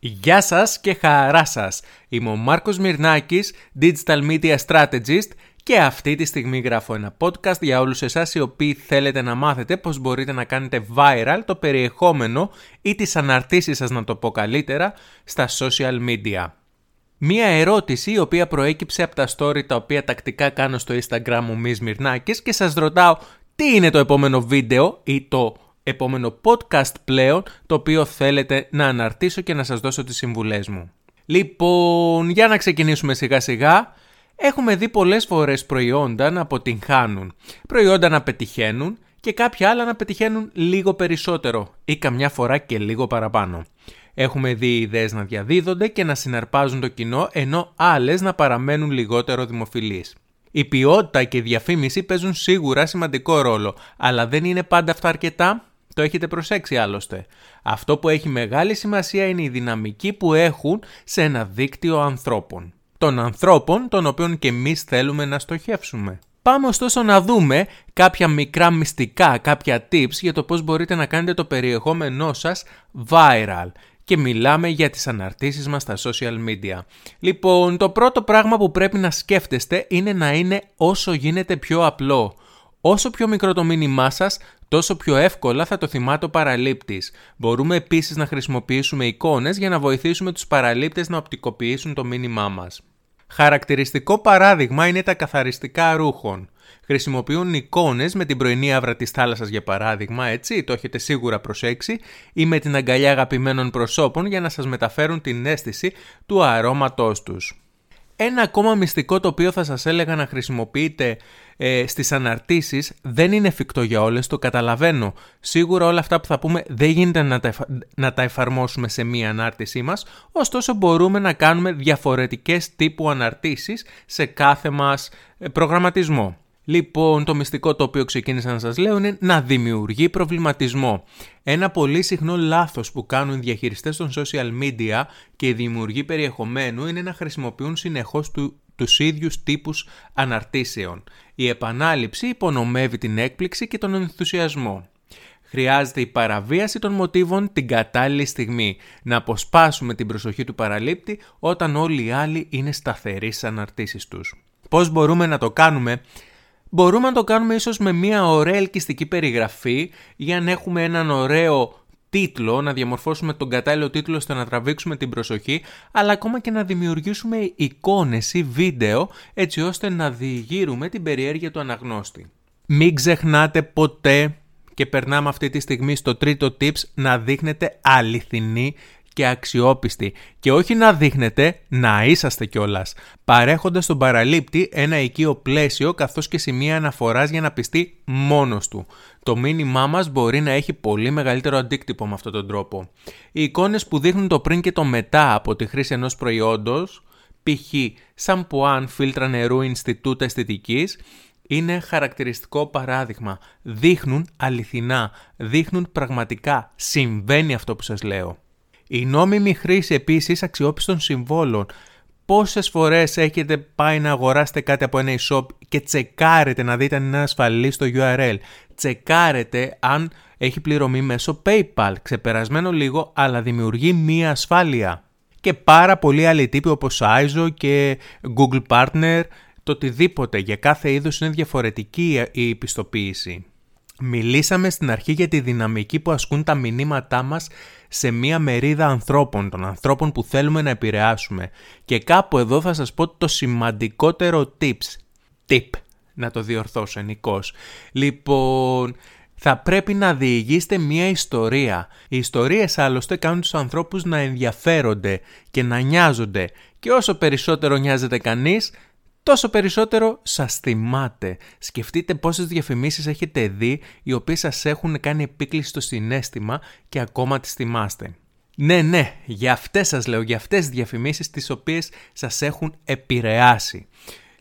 Γεια σας και χαρά σας. Είμαι ο Μάρκος Μυρνάκης, Digital Media Strategist και αυτή τη στιγμή γράφω ένα podcast για όλους εσάς οι οποίοι θέλετε να μάθετε πώς μπορείτε να κάνετε viral το περιεχόμενο ή τις αναρτήσεις σας να το πω καλύτερα στα social media. Μία ερώτηση η οποία προέκυψε από τα story τα οποία τακτικά κάνω στο Instagram μου Μης Μυρνάκης και σας ρωτάω τι είναι το επόμενο βίντεο ή το επόμενο podcast πλέον το οποίο θέλετε να αναρτήσω και να σας δώσω τις συμβουλές μου. Λοιπόν, για να ξεκινήσουμε σιγά σιγά. Έχουμε δει πολλές φορές προϊόντα να αποτυγχάνουν, προϊόντα να πετυχαίνουν και κάποια άλλα να πετυχαίνουν λίγο περισσότερο ή καμιά φορά και λίγο παραπάνω. Έχουμε δει ιδέες να διαδίδονται και να συναρπάζουν το κοινό ενώ άλλες να παραμένουν λιγότερο δημοφιλείς. Η ποιότητα και η διαφήμιση παίζουν σίγουρα σημαντικό ρόλο, αλλά δεν είναι πάντα αυτά αρκετά το έχετε προσέξει άλλωστε. Αυτό που έχει μεγάλη σημασία είναι η δυναμική που έχουν σε ένα δίκτυο ανθρώπων. Των ανθρώπων των οποίων και εμείς θέλουμε να στοχεύσουμε. Πάμε ωστόσο να δούμε κάποια μικρά μυστικά, κάποια tips για το πώς μπορείτε να κάνετε το περιεχόμενό σας viral και μιλάμε για τις αναρτήσεις μας στα social media. Λοιπόν, το πρώτο πράγμα που πρέπει να σκέφτεστε είναι να είναι όσο γίνεται πιο απλό. Όσο πιο μικρό το μήνυμά σας, τόσο πιο εύκολα θα το θυμάται ο παραλήπτης. Μπορούμε επίσης να χρησιμοποιήσουμε εικόνες για να βοηθήσουμε τους παραλήπτες να οπτικοποιήσουν το μήνυμά μας. Χαρακτηριστικό παράδειγμα είναι τα καθαριστικά ρούχων. Χρησιμοποιούν εικόνες με την πρωινή άβρα της θάλασσας για παράδειγμα, έτσι, το έχετε σίγουρα προσέξει, ή με την αγκαλιά αγαπημένων προσώπων για να σας μεταφέρουν την αίσθηση του αρώματός τους. Ένα ακόμα μυστικό το οποίο θα σας έλεγα να χρησιμοποιείτε ε, στις αναρτήσεις δεν είναι εφικτό για όλες, το καταλαβαίνω. Σίγουρα όλα αυτά που θα πούμε δεν γίνεται να τα, να τα εφαρμόσουμε σε μία ανάρτησή μας, ωστόσο μπορούμε να κάνουμε διαφορετικές τύπου αναρτήσεις σε κάθε μας ε, προγραμματισμό. Λοιπόν, το μυστικό το οποίο ξεκίνησα να σας λέω είναι να δημιουργεί προβληματισμό. Ένα πολύ συχνό λάθος που κάνουν οι διαχειριστές των social media και οι δημιουργοί περιεχομένου είναι να χρησιμοποιούν συνεχώς του, τους ίδιους τύπους αναρτήσεων. Η επανάληψη υπονομεύει την έκπληξη και τον ενθουσιασμό. Χρειάζεται η παραβίαση των μοτίβων την κατάλληλη στιγμή, να αποσπάσουμε την προσοχή του παραλήπτη όταν όλοι οι άλλοι είναι σταθεροί στις αναρτήσεις τους. Πώς μπορούμε να το κάνουμε; Μπορούμε να το κάνουμε ίσως με μια ωραία ελκυστική περιγραφή για να έχουμε έναν ωραίο τίτλο, να διαμορφώσουμε τον κατάλληλο τίτλο ώστε να τραβήξουμε την προσοχή, αλλά ακόμα και να δημιουργήσουμε εικόνες ή βίντεο έτσι ώστε να διηγείρουμε την περιέργεια του αναγνώστη. Μην ξεχνάτε ποτέ και περνάμε αυτή τη στιγμή στο τρίτο tips να δείχνετε αληθινή και αξιόπιστη και όχι να δείχνετε να είσαστε κιόλας, παρέχοντας στον παραλήπτη ένα οικείο πλαίσιο καθώς και σημεία αναφοράς για να πιστεί μόνος του. Το μήνυμά μας μπορεί να έχει πολύ μεγαλύτερο αντίκτυπο με αυτόν τον τρόπο. Οι εικόνες που δείχνουν το πριν και το μετά από τη χρήση ενός προϊόντος, π.χ. σαμπουάν φίλτρα νερού Ινστιτούτα Αισθητικής, είναι χαρακτηριστικό παράδειγμα. Δείχνουν αληθινά, δείχνουν πραγματικά. Συμβαίνει αυτό που σας λέω. Η νόμιμη χρήση επίσης αξιόπιστων συμβόλων. Πόσες φορές έχετε πάει να αγοράσετε κάτι από ένα e-shop και τσεκάρετε να δείτε αν είναι ασφαλή στο URL. Τσεκάρετε αν έχει πληρωμή μέσω PayPal. Ξεπερασμένο λίγο, αλλά δημιουργεί μία ασφάλεια. Και πάρα πολλοί άλλοι τύποι όπως ISO και Google Partner, το οτιδήποτε. Για κάθε είδος είναι διαφορετική η πιστοποίηση. Μιλήσαμε στην αρχή για τη δυναμική που ασκούν τα μηνύματά μας σε μία μερίδα ανθρώπων, των ανθρώπων που θέλουμε να επηρεάσουμε. Και κάπου εδώ θα σας πω το σημαντικότερο tips. Tip, να το διορθώσω ενικός. Λοιπόν, θα πρέπει να διηγήσετε μία ιστορία. Οι ιστορίες άλλωστε κάνουν τους ανθρώπους να ενδιαφέρονται και να νοιάζονται. Και όσο περισσότερο νοιάζεται κανείς, τόσο περισσότερο σας θυμάται. Σκεφτείτε πόσες διαφημίσεις έχετε δει οι οποίες σας έχουν κάνει επίκληση στο συνέστημα και ακόμα τις θυμάστε. Ναι, ναι, για αυτές σας λέω, για αυτές τις διαφημίσεις τις οποίες σας έχουν επηρεάσει.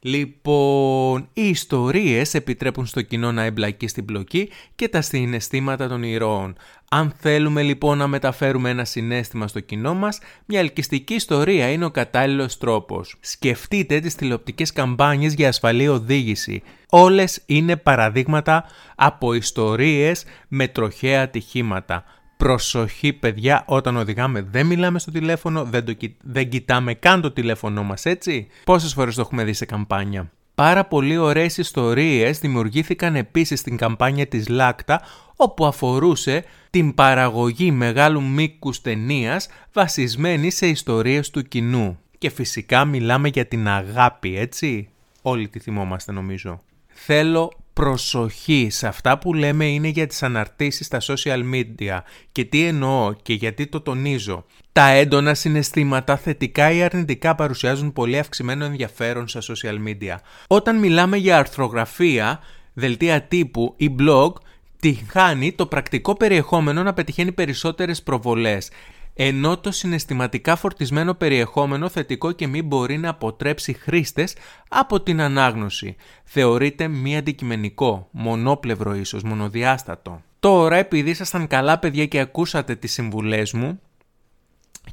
Λοιπόν, οι ιστορίες επιτρέπουν στο κοινό να εμπλακεί στην πλοκή και τα συναισθήματα των ηρώων. Αν θέλουμε λοιπόν να μεταφέρουμε ένα συνέστημα στο κοινό μας, μια ελκυστική ιστορία είναι ο κατάλληλος τρόπος. Σκεφτείτε τις τηλεοπτικές καμπάνιες για ασφαλή οδήγηση. Όλες είναι παραδείγματα από ιστορίες με τροχαία ατυχήματα. Προσοχή παιδιά, όταν οδηγάμε δεν μιλάμε στο τηλέφωνο, δεν, το, δεν κοιτάμε καν το τηλέφωνο μας, έτσι; Πόσες φορές το έχουμε δει σε καμπάνια; Πάρα πολύ ωραίες ιστορίες δημιουργήθηκαν επίσης στην καμπάνια της Λάκτα, όπου αφορούσε την παραγωγή μεγάλου μήκους ταινίας βασισμένη σε ιστορίες του κοινού. Και φυσικά μιλάμε για την αγάπη, έτσι; Όλοι τη θυμόμαστε νομίζω. Θέλω προσοχή σε αυτά που λέμε είναι για τις αναρτήσεις στα social media. Και τι εννοώ και γιατί το τονίζω. Τα έντονα συναισθήματα θετικά ή αρνητικά παρουσιάζουν πολύ αυξημένο ενδιαφέρον στα social media. Όταν μιλάμε για αρθρογραφία, δελτία τύπου ή blog, τη χάνει το πρακτικό περιεχόμενο να πετυχαίνει περισσότερες προβολές ενώ το συναισθηματικά φορτισμένο περιεχόμενο θετικό και μη μπορεί να αποτρέψει χρήστες από την ανάγνωση. Θεωρείται μη αντικειμενικό, μονόπλευρο ίσως, μονοδιάστατο. Τώρα επειδή ήσασταν καλά παιδιά και ακούσατε τις συμβουλές μου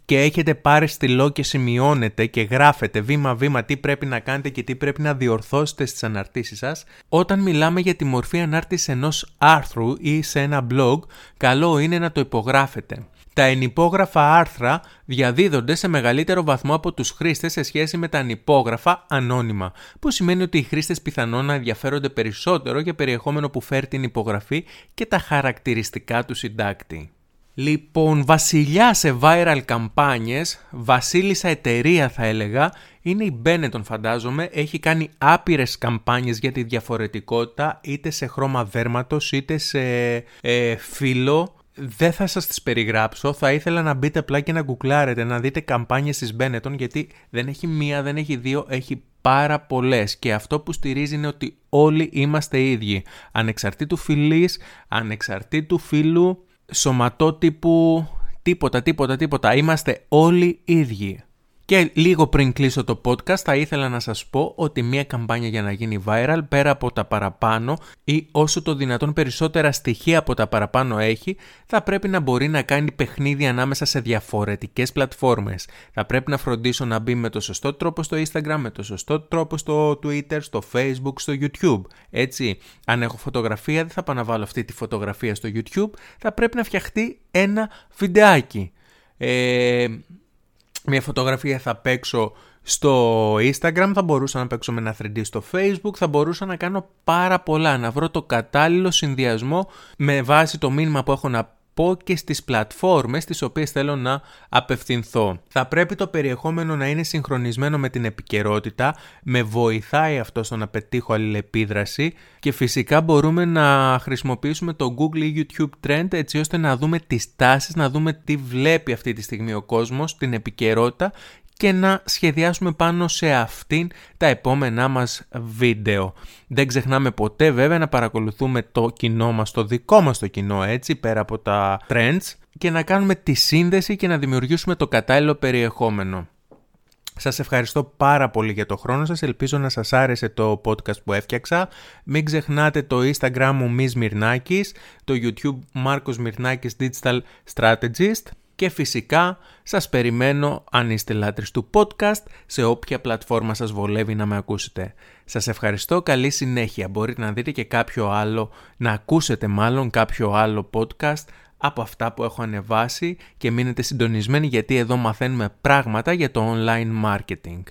και έχετε πάρει στυλό και σημειώνετε και γράφετε βήμα-βήμα τι πρέπει να κάνετε και τι πρέπει να διορθώσετε στις αναρτήσεις σας, όταν μιλάμε για τη μορφή ανάρτησης ενός άρθρου ή σε ένα blog, καλό είναι να το υπογράφετε. Τα ενυπόγραφα άρθρα διαδίδονται σε μεγαλύτερο βαθμό από τους χρήστες σε σχέση με τα ανυπόγραφα ανώνυμα, που σημαίνει ότι οι χρήστες πιθανόν να ενδιαφέρονται περισσότερο για περιεχόμενο που φέρει την υπογραφή και τα χαρακτηριστικά του συντάκτη. Λοιπόν, βασιλιά σε viral καμπάνιες, βασίλισσα εταιρεία θα έλεγα, είναι η Benetton φαντάζομαι, έχει κάνει άπειρες καμπάνιες για τη διαφορετικότητα είτε σε χρώμα δέρματος είτε σε ε, φύλλο δεν θα σας τις περιγράψω, θα ήθελα να μπείτε απλά και να γκουκλάρετε, να δείτε καμπάνιες της Benetton γιατί δεν έχει μία, δεν έχει δύο, έχει πάρα πολλές και αυτό που στηρίζει είναι ότι όλοι είμαστε ίδιοι. Ανεξαρτήτου φυλής, ανεξαρτήτου φίλου, σωματότυπου, τίποτα, τίποτα, τίποτα. Είμαστε όλοι ίδιοι. Και λίγο πριν κλείσω το podcast θα ήθελα να σας πω ότι μια καμπάνια για να γίνει viral πέρα από τα παραπάνω ή όσο το δυνατόν περισσότερα στοιχεία από τα παραπάνω έχει θα πρέπει να μπορεί να κάνει παιχνίδι ανάμεσα σε διαφορετικές πλατφόρμες. Θα πρέπει να φροντίσω να μπει με το σωστό τρόπο στο Instagram, με το σωστό τρόπο στο Twitter, στο Facebook, στο YouTube. Έτσι, αν έχω φωτογραφία δεν θα πάω να βάλω αυτή τη φωτογραφία στο YouTube, θα πρέπει να φτιαχτεί ένα βιντεάκι. Ε, μια φωτογραφία θα παίξω στο Instagram, θα μπορούσα να παίξω με ένα 3D στο Facebook, θα μπορούσα να κάνω πάρα πολλά, να βρω το κατάλληλο συνδυασμό με βάση το μήνυμα που έχω να πω και στις πλατφόρμες στις οποίες θέλω να απευθυνθώ. Θα πρέπει το περιεχόμενο να είναι συγχρονισμένο με την επικαιρότητα, με βοηθάει αυτό στο να πετύχω αλληλεπίδραση και φυσικά μπορούμε να χρησιμοποιήσουμε το Google ή YouTube Trend έτσι ώστε να δούμε τις τάσεις, να δούμε τι βλέπει αυτή τη στιγμή ο κόσμος, την επικαιρότητα και να σχεδιάσουμε πάνω σε αυτήν τα επόμενά μας βίντεο. Δεν ξεχνάμε ποτέ βέβαια να παρακολουθούμε το κοινό μας, το δικό μας το κοινό έτσι, πέρα από τα trends και να κάνουμε τη σύνδεση και να δημιουργήσουμε το κατάλληλο περιεχόμενο. Σας ευχαριστώ πάρα πολύ για το χρόνο σας, ελπίζω να σας άρεσε το podcast που έφτιαξα. Μην ξεχνάτε το Instagram μου Μης Μυρνάκης, το YouTube Μάρκος Μυρνάκης Digital Strategist και φυσικά σας περιμένω αν είστε λάτρεις του podcast σε όποια πλατφόρμα σας βολεύει να με ακούσετε. Σας ευχαριστώ, καλή συνέχεια. Μπορείτε να δείτε και κάποιο άλλο, να ακούσετε μάλλον κάποιο άλλο podcast από αυτά που έχω ανεβάσει και μείνετε συντονισμένοι γιατί εδώ μαθαίνουμε πράγματα για το online marketing.